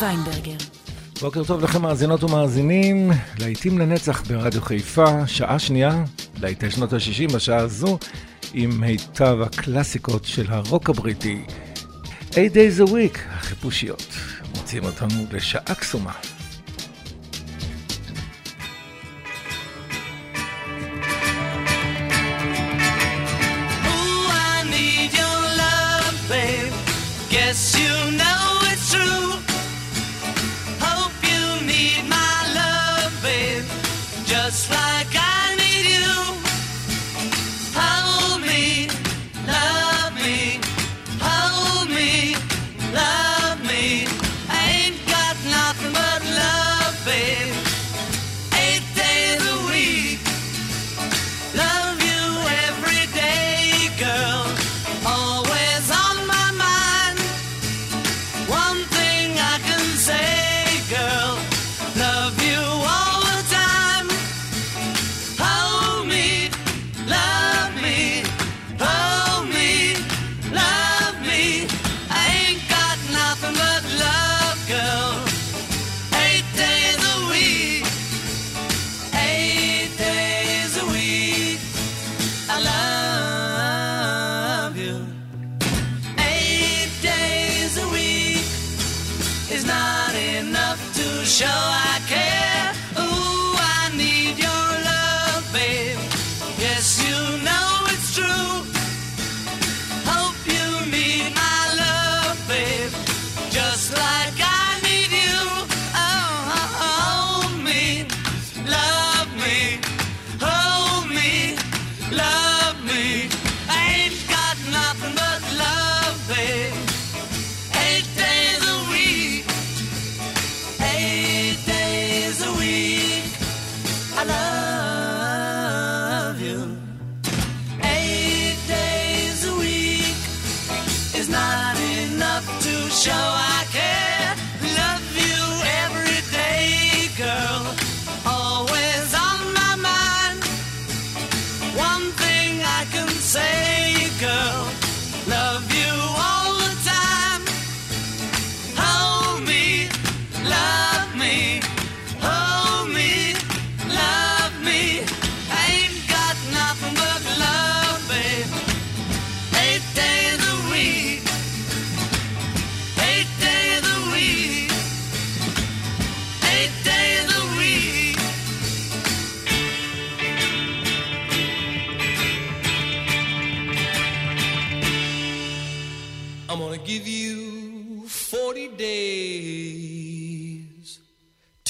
ויינברגר. בוקר טוב לכם מאזינות ומאזינים, להיטים לנצח ברדיו חיפה, שעה שנייה, להיטי שנות ה-60 בשעה הזו, עם מיטב הקלאסיקות של הרוק הבריטי. 8 Days a Week, החיפושיות, מוצאים אותנו לשעה קסומה.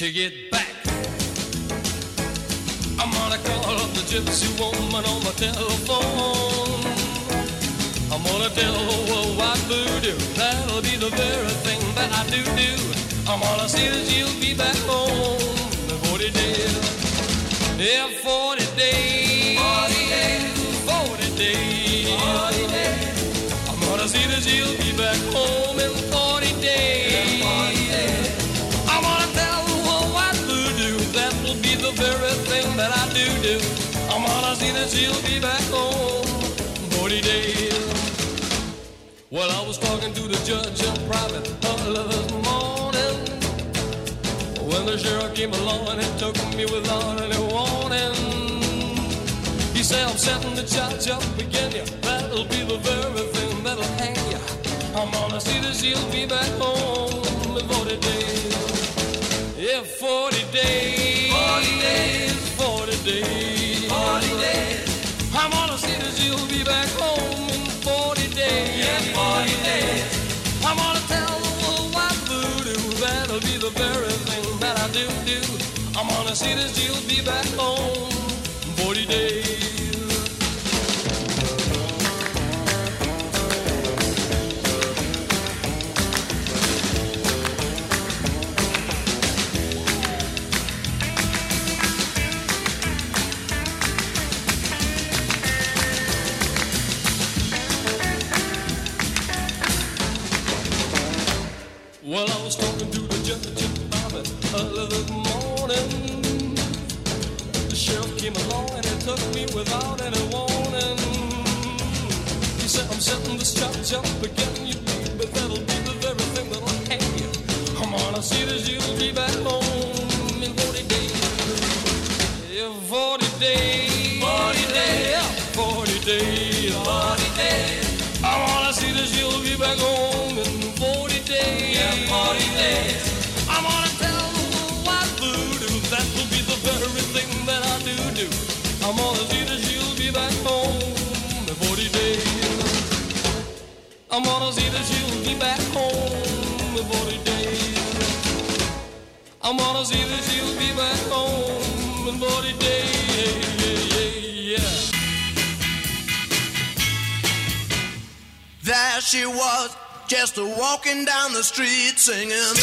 to get back. I'm gonna call up the gypsy woman on my telephone. I'm gonna tell her well, what do. that'll be the very thing that I do do. I'm gonna see that she'll be back home in 40 days. Yeah, 40 days. 40 days. 40 days. 40 days. I'm gonna see that she'll be minutes he'll be back home, forty days. Well, I was talking to the judge in private early this morning when the sheriff came along and he took me without any warning. He said, I'm setting the charge up again, yeah, that'll be the very thing that'll hang ya. I'm gonna see that he'll be back home in 40 days. Yeah, 40 days. 40 days. 40 days she'll be back home in 40 days. Yeah, 40 days. I'm gonna tell the world what voodoo, that'll be the very thing that I do do. I'm gonna see that she'll be back home in 40 days. the morning, the sheriff came along and he took me without any warning. He said, I'm setting this church up again, you baby, but that'll be the very thing that'll I have. Come on, I see that you'll be back home in 40 days. Yeah, 40 days. I wanna see that she'll be back home in 40 days. I wanna see that she'll be back home in 40 days. There she was, just walking down the street singing.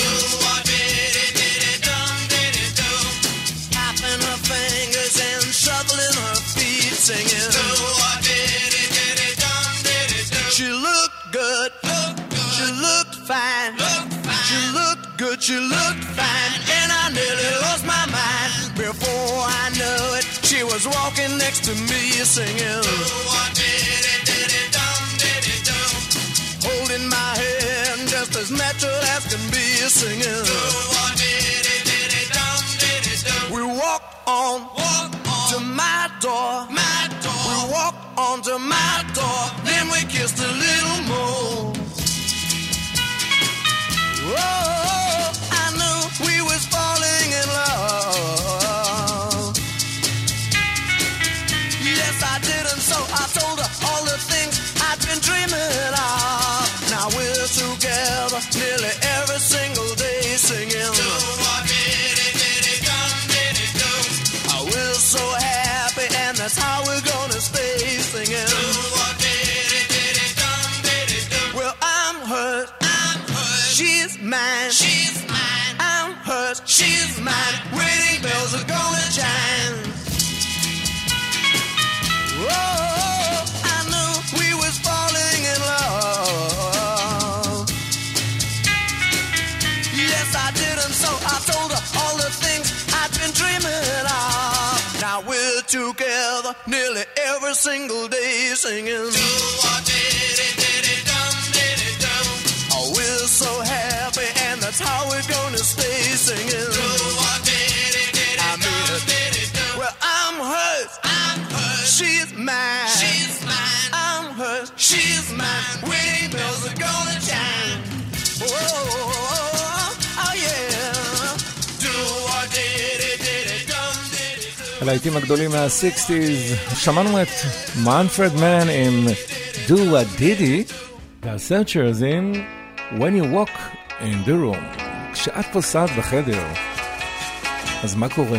Tapping her fingers and shuffling her feet singing. She looked good. She looked fine. She looked good. She looked fine. And I nearly lost my mind. Before I knew it, she was walking next to me singing. Oh, Holding my hand just as natural as can be singing. Oh, we walk on, to my door. We walk on to my door. Then we kissed a little more. Oh, mine. She's mine. I'm hers. She's mine. Wedding bells are gonna chime. Oh, I knew we was falling in love. Yes, I did, and so I told her all the things I'd been dreaming of. Now we're together nearly every single day singing. Oh, that's how we're gonna stay singing. I mean it. Well, I'm hers. I'm hers. She's mine. She's mine. I'm hers. She's mine. Wedding bells are gonna chime. Oh, oh yeah. Do or did it, did it, dum did it, do. הלהיטים הגדולים מה-60's, שמענו את מנפרד מן עם Do What Diddy, וה-Searchers עם When You Walk in the Room. כשאת פוסעת בחדר, אז מה קורה?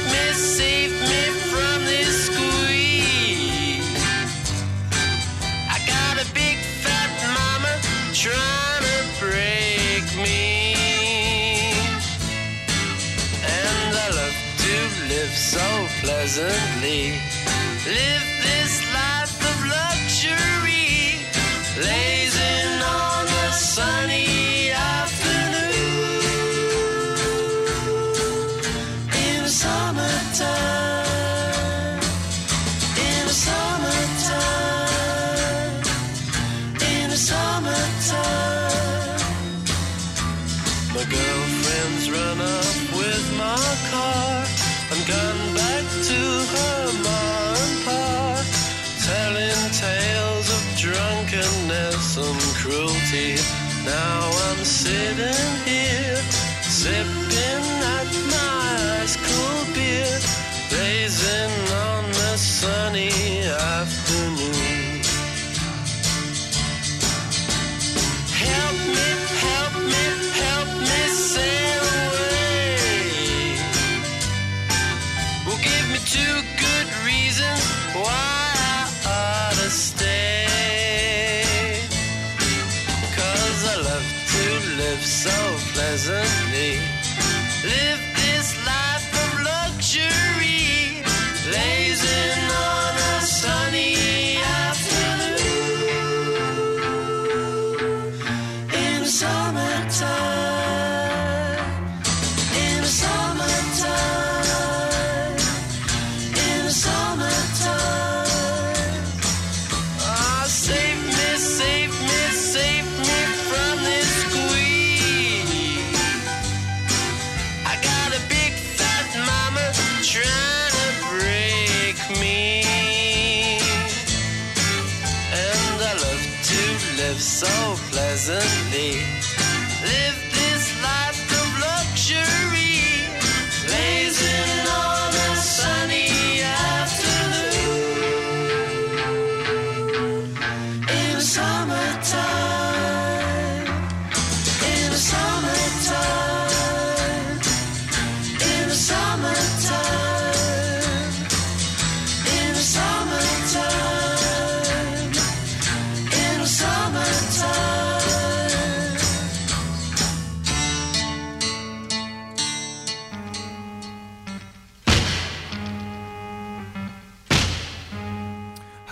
pleasantly. Live this life of luxury, lazing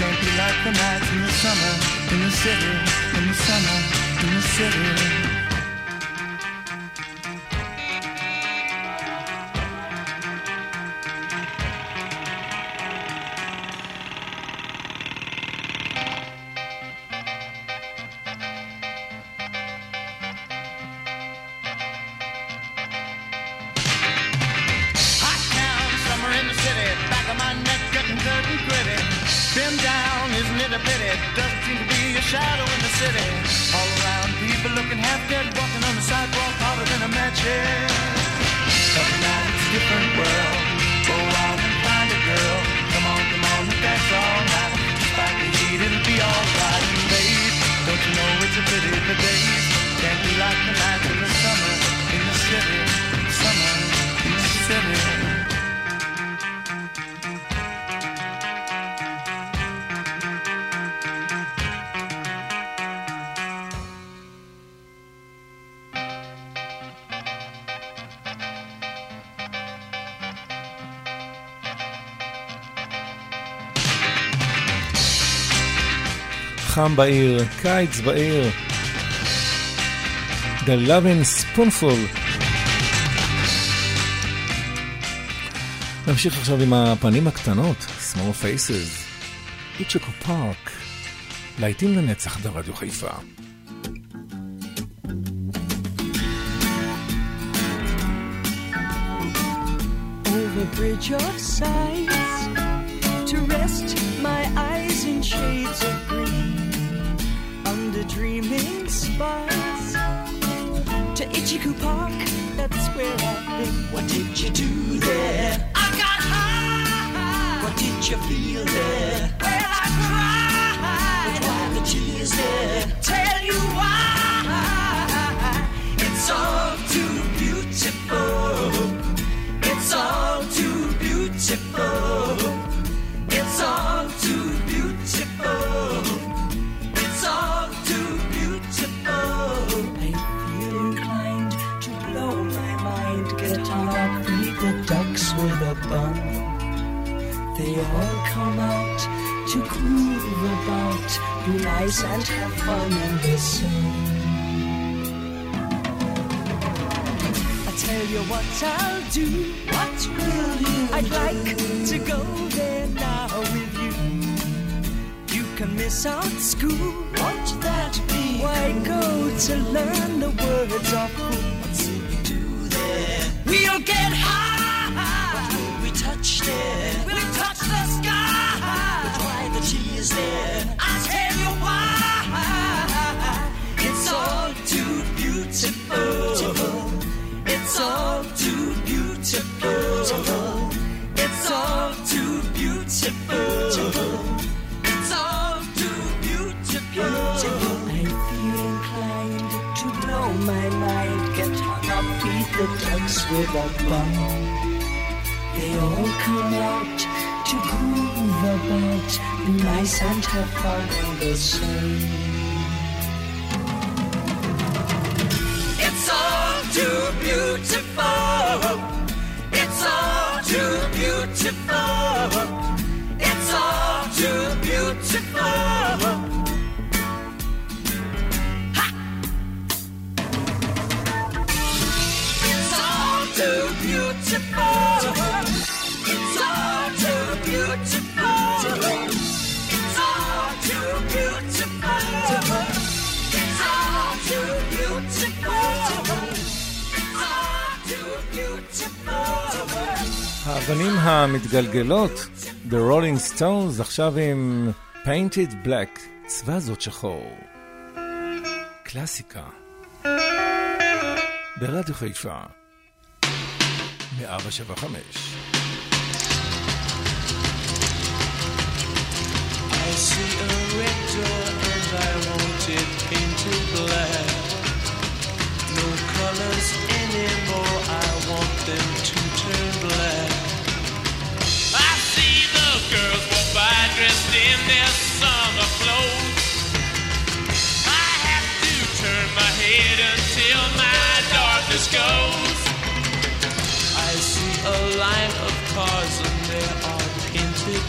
can't be like the nights in the summer, in the city, in the summer, in the city. חם בעיר, קיץ בעיר. The Loving Spoonful. נמשיך עכשיו עם הפנים הקטנות, Small Faces. איצ'קו פארק. להיטים לנצח ברדיו חיפה. over bridge of sighs to rest my eyes in shades of under dreaming skies to Ichiku Park. That's where I've been. What did you do there? I got high. What did you feel there? Well, I cried. But why the tears there? Tell you why. It's all too beautiful. It's all too beautiful. Bun. They all come out to groove about, be nice and have fun in the sun. I tell you what I'll do. What will you? I'd like to go there now with you. You can miss out school. Won't that be? Why go to learn the words of who? What's we do there? We'll get high. What will we touch the sky. But why the tears there? I'll tell you why. It's all too beautiful. It's all too beautiful. It's all too beautiful. It's all too beautiful. I feel inclined to blow my mind. Get hung up, feed the ducks with a bun. All come out to groove about, nice and have fun in the sun. It's all too beautiful. It's all too beautiful. It's all too beautiful. האבנים המתגלגלות, The Rolling Stones, עכשיו עם Painted Black, צבע זאת שחור. קלאסיקה. ברדיו חיפה. 175.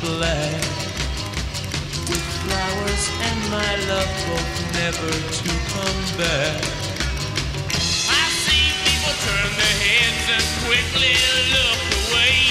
Black with flowers and my love both never to come back. I see people turn their heads and quickly look away.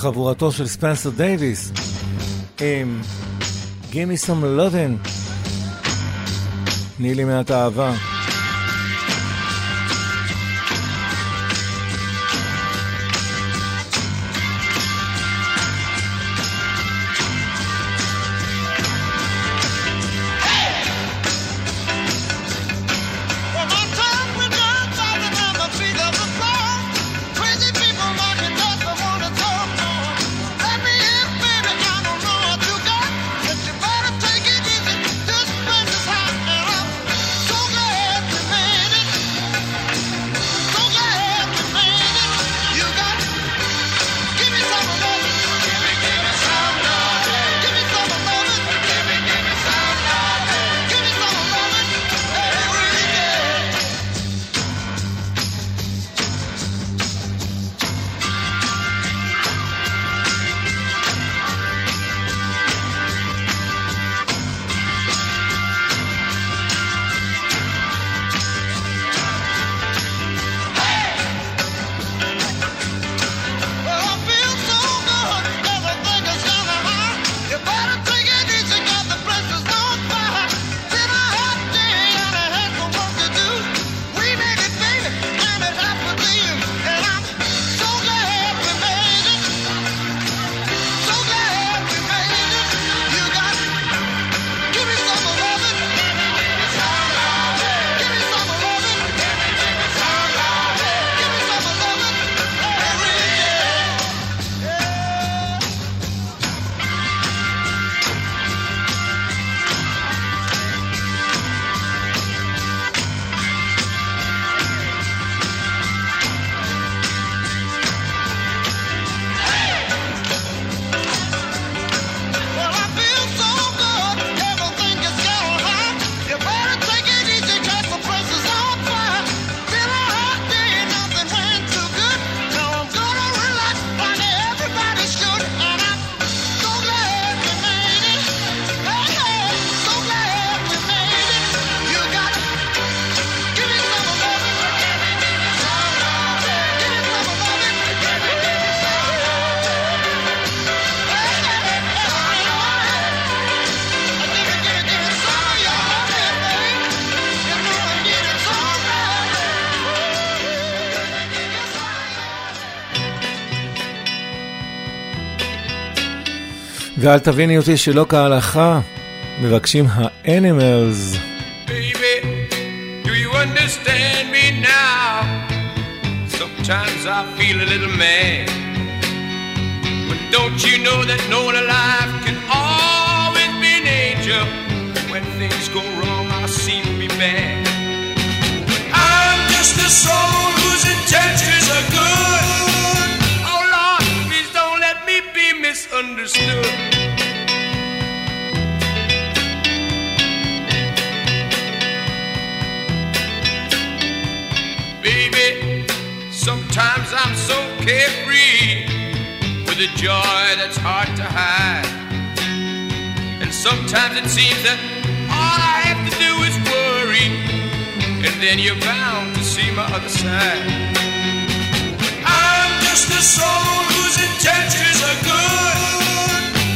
וחבורתו של ספנסר דייוויס עם Give me some loving נהי לי מעט אהבה. ואל תביני אותי שלא כהלכה, מבקשים האנימלס. Baby, do you understand me now? Sometimes I feel a little mad. But don't you know that no one alive can always be an angel? When things go wrong, I seem to be bad. Sometimes I'm so carefree with a joy that's hard to hide. And sometimes it seems that all I have to do is worry, and then you're bound to see my other side. I'm just a soul whose intentions are good.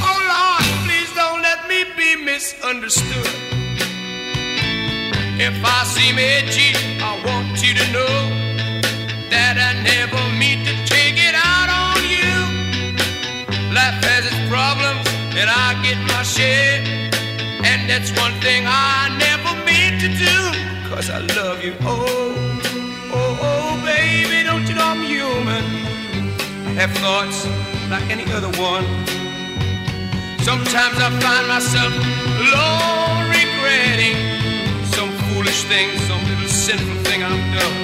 Oh Lord, please don't let me be misunderstood. If I seem edgy, I want you to know that I never mean to take it out on you. Life has its problems, and I get my share. And that's one thing I never meant to do. Cause I love you. Oh, oh, oh, baby, don't you know I'm human? Have thoughts like any other one. Sometimes I find myself alone regretting some foolish thing, some little sinful thing I've done.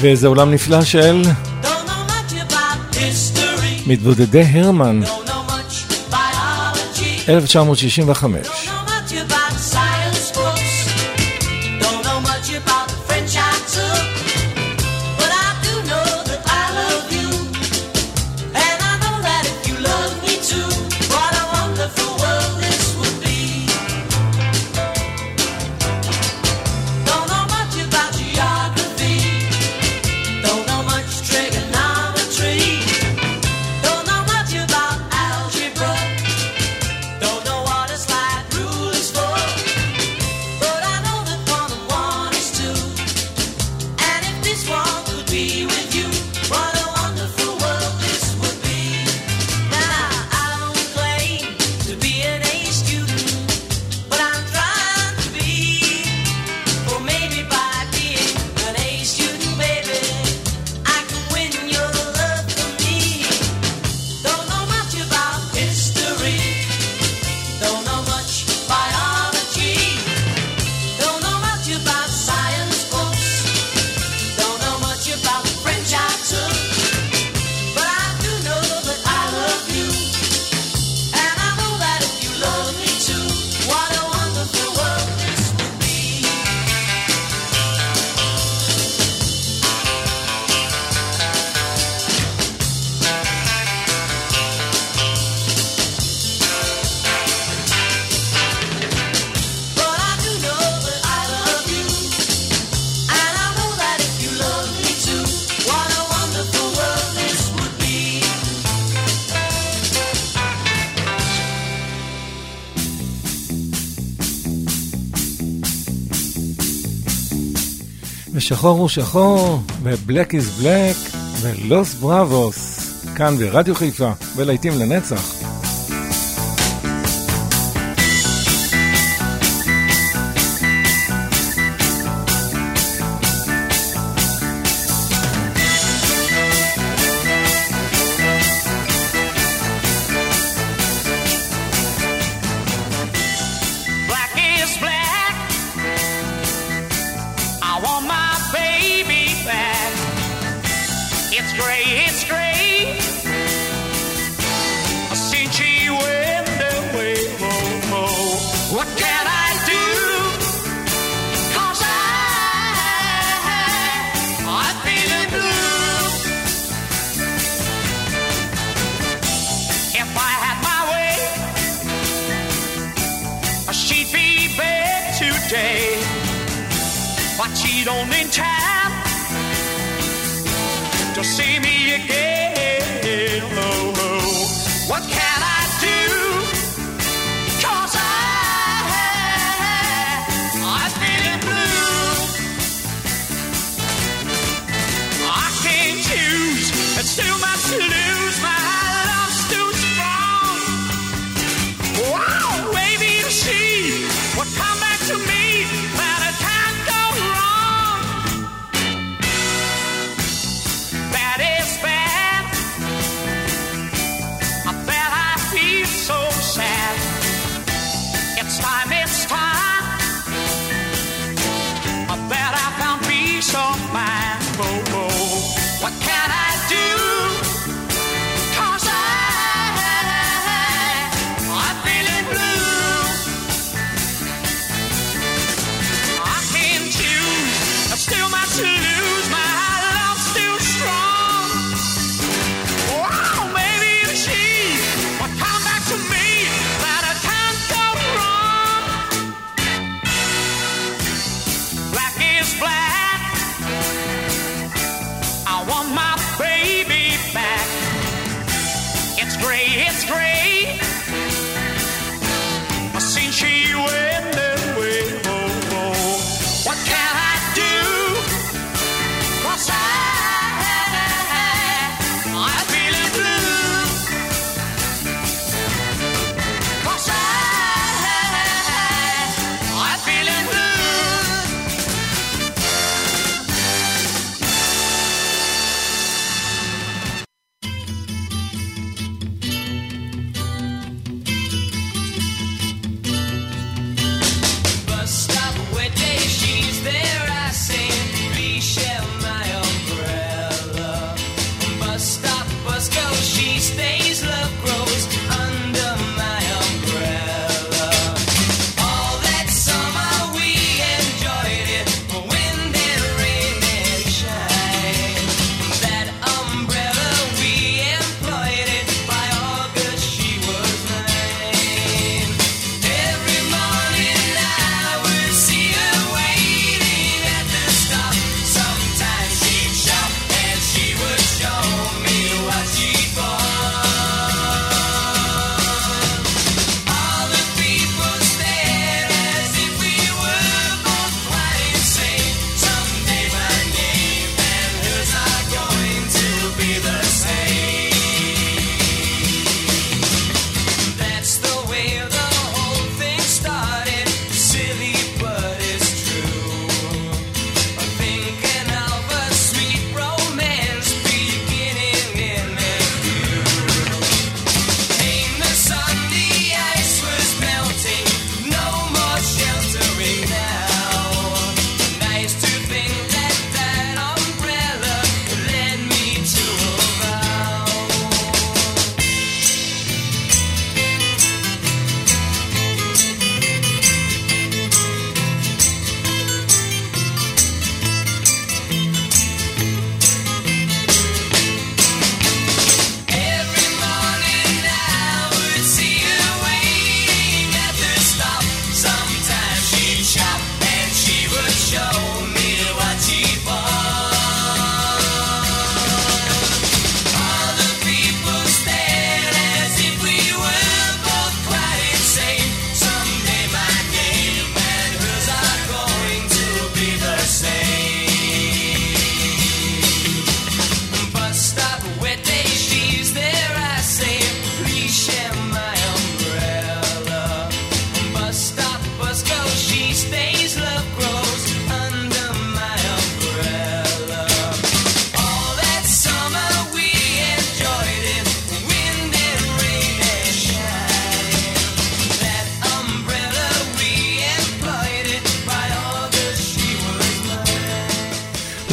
ואיזה עולם נפלא של מתבודדי הרמן. 1965 שחור הוא שחור, ובלק איז בלק, ולוס בראבוס, כאן ברדיו חיפה, ולעיתים לנצח.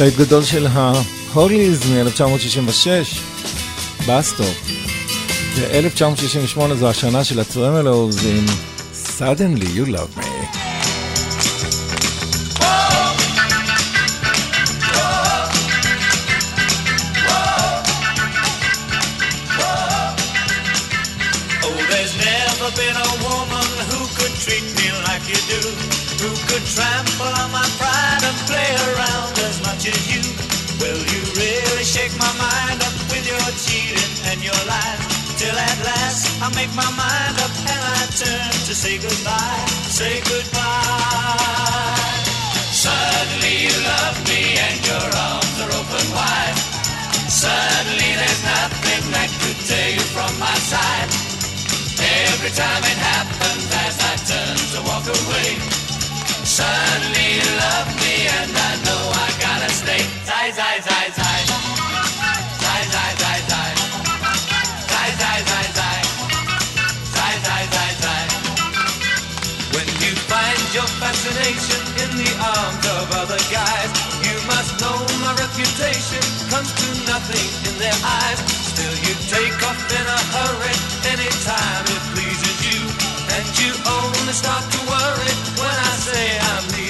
להיט גדול של ההוליז מ-1966, בסטופ. ב-1968 זו השנה של הטרמלוז עם Suddenly You Love Me. say goodbye. Suddenly you love me and your arms are open wide. Suddenly there's nothing that could tear you from my side. Every time it happens as I turn to walk away. Suddenly you love me and I know I gotta stay. Zai, zai, zai, zai. fascination in the arms of other guys. You must know my reputation comes to nothing in their eyes. Still you take off in a hurry anytime it pleases you. And you only start to worry when I say I'm leaving.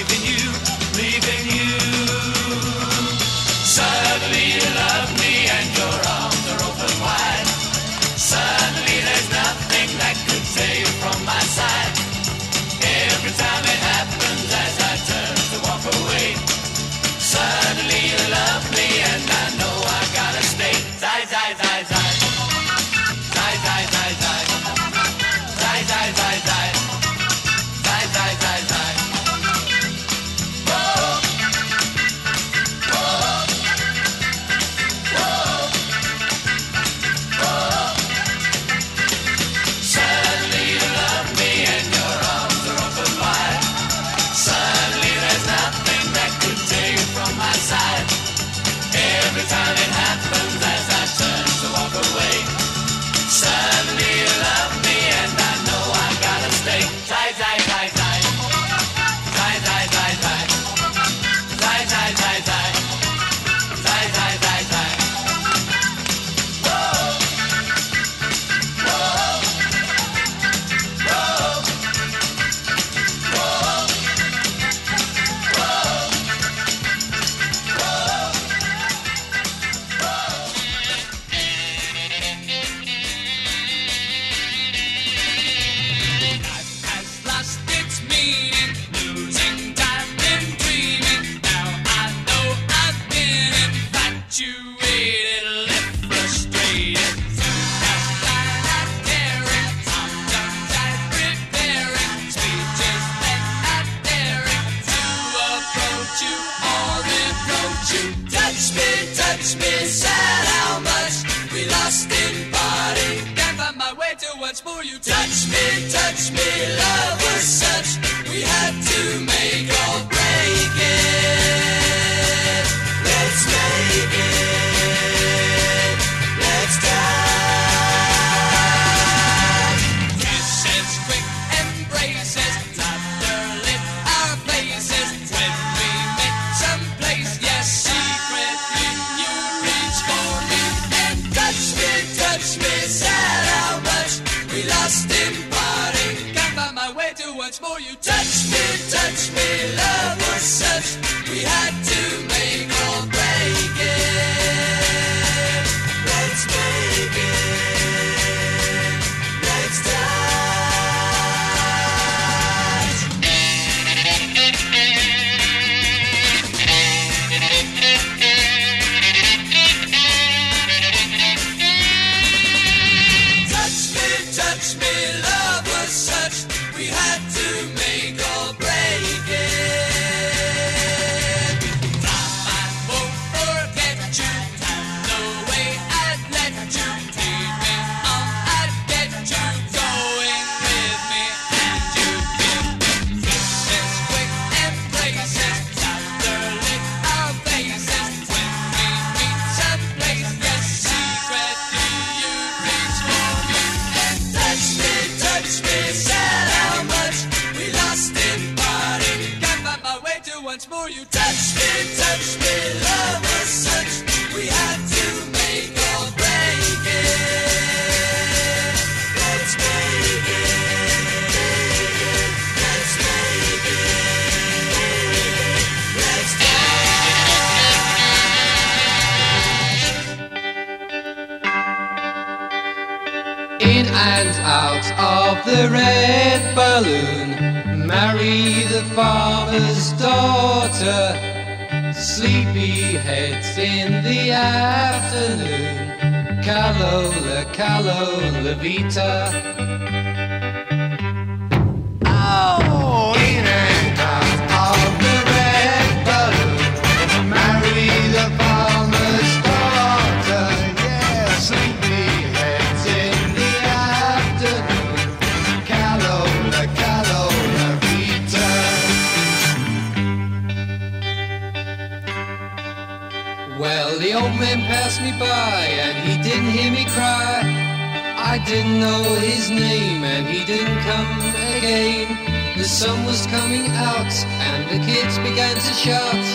Didn't know his name and he didn't come again. The sun was coming out and the kids began to shout.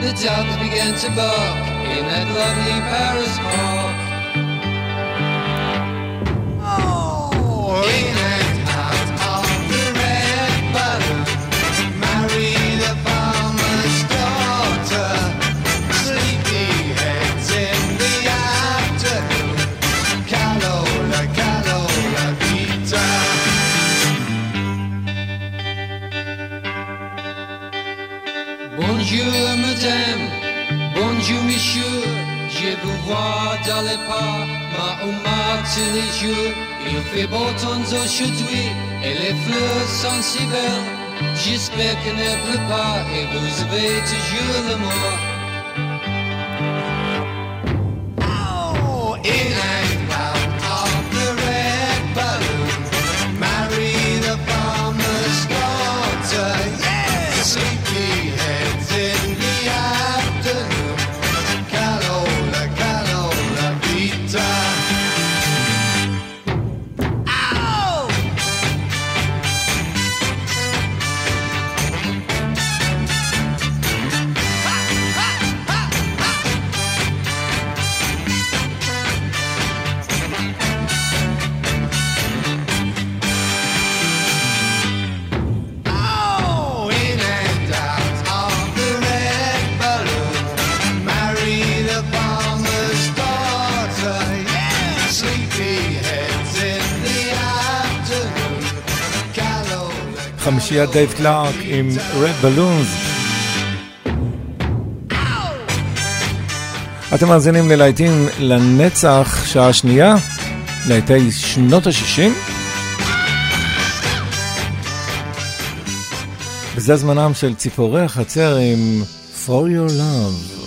The dogs began to bark in that lovely Paris park. Oh, les pas, ma tous les jours. Il fait beau temps aujourd'hui et les fleurs sont si belles. J'espère qu'elle ne pleut pas et vous avez toujours l'amour. Oh, חמישיית דייב קלארק עם Red Balloons. אתם מאזינים ללהיטים לנצח, שעה שנייה, להיטי שנות ה-60. וזה זמנם של ציפורי החצר עם For Your Love.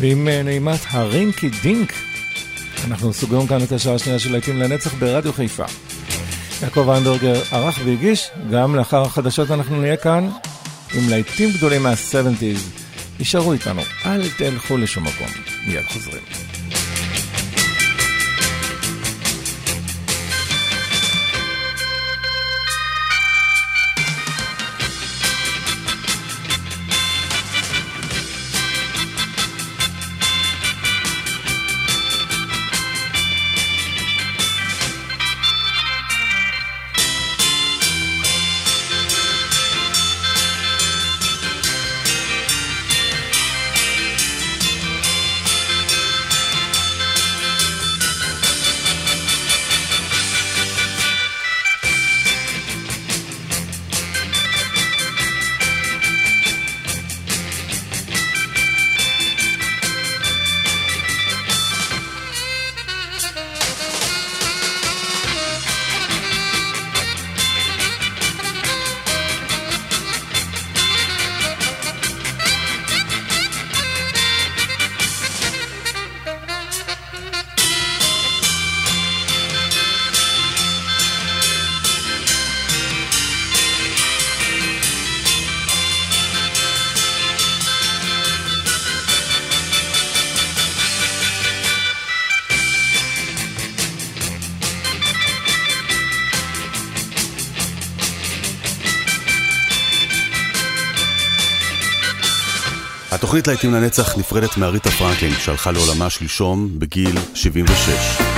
ועם אה, נעימת הרינקי דינק, אנחנו סוגרים כאן את השעה השנייה של להיטים לנצח ברדיו חיפה. יעקב איינברגר ערך והגיש, גם לאחר החדשות אנחנו נהיה כאן עם להיטים גדולים מה-70's. יישארו איתנו, אל תלכו לשום מקום, מיד חוזרים. התוכנית להיטים לנצח נפרדת מאריתה פרנקלין, שהלכה לעולמה שלשום בגיל 76.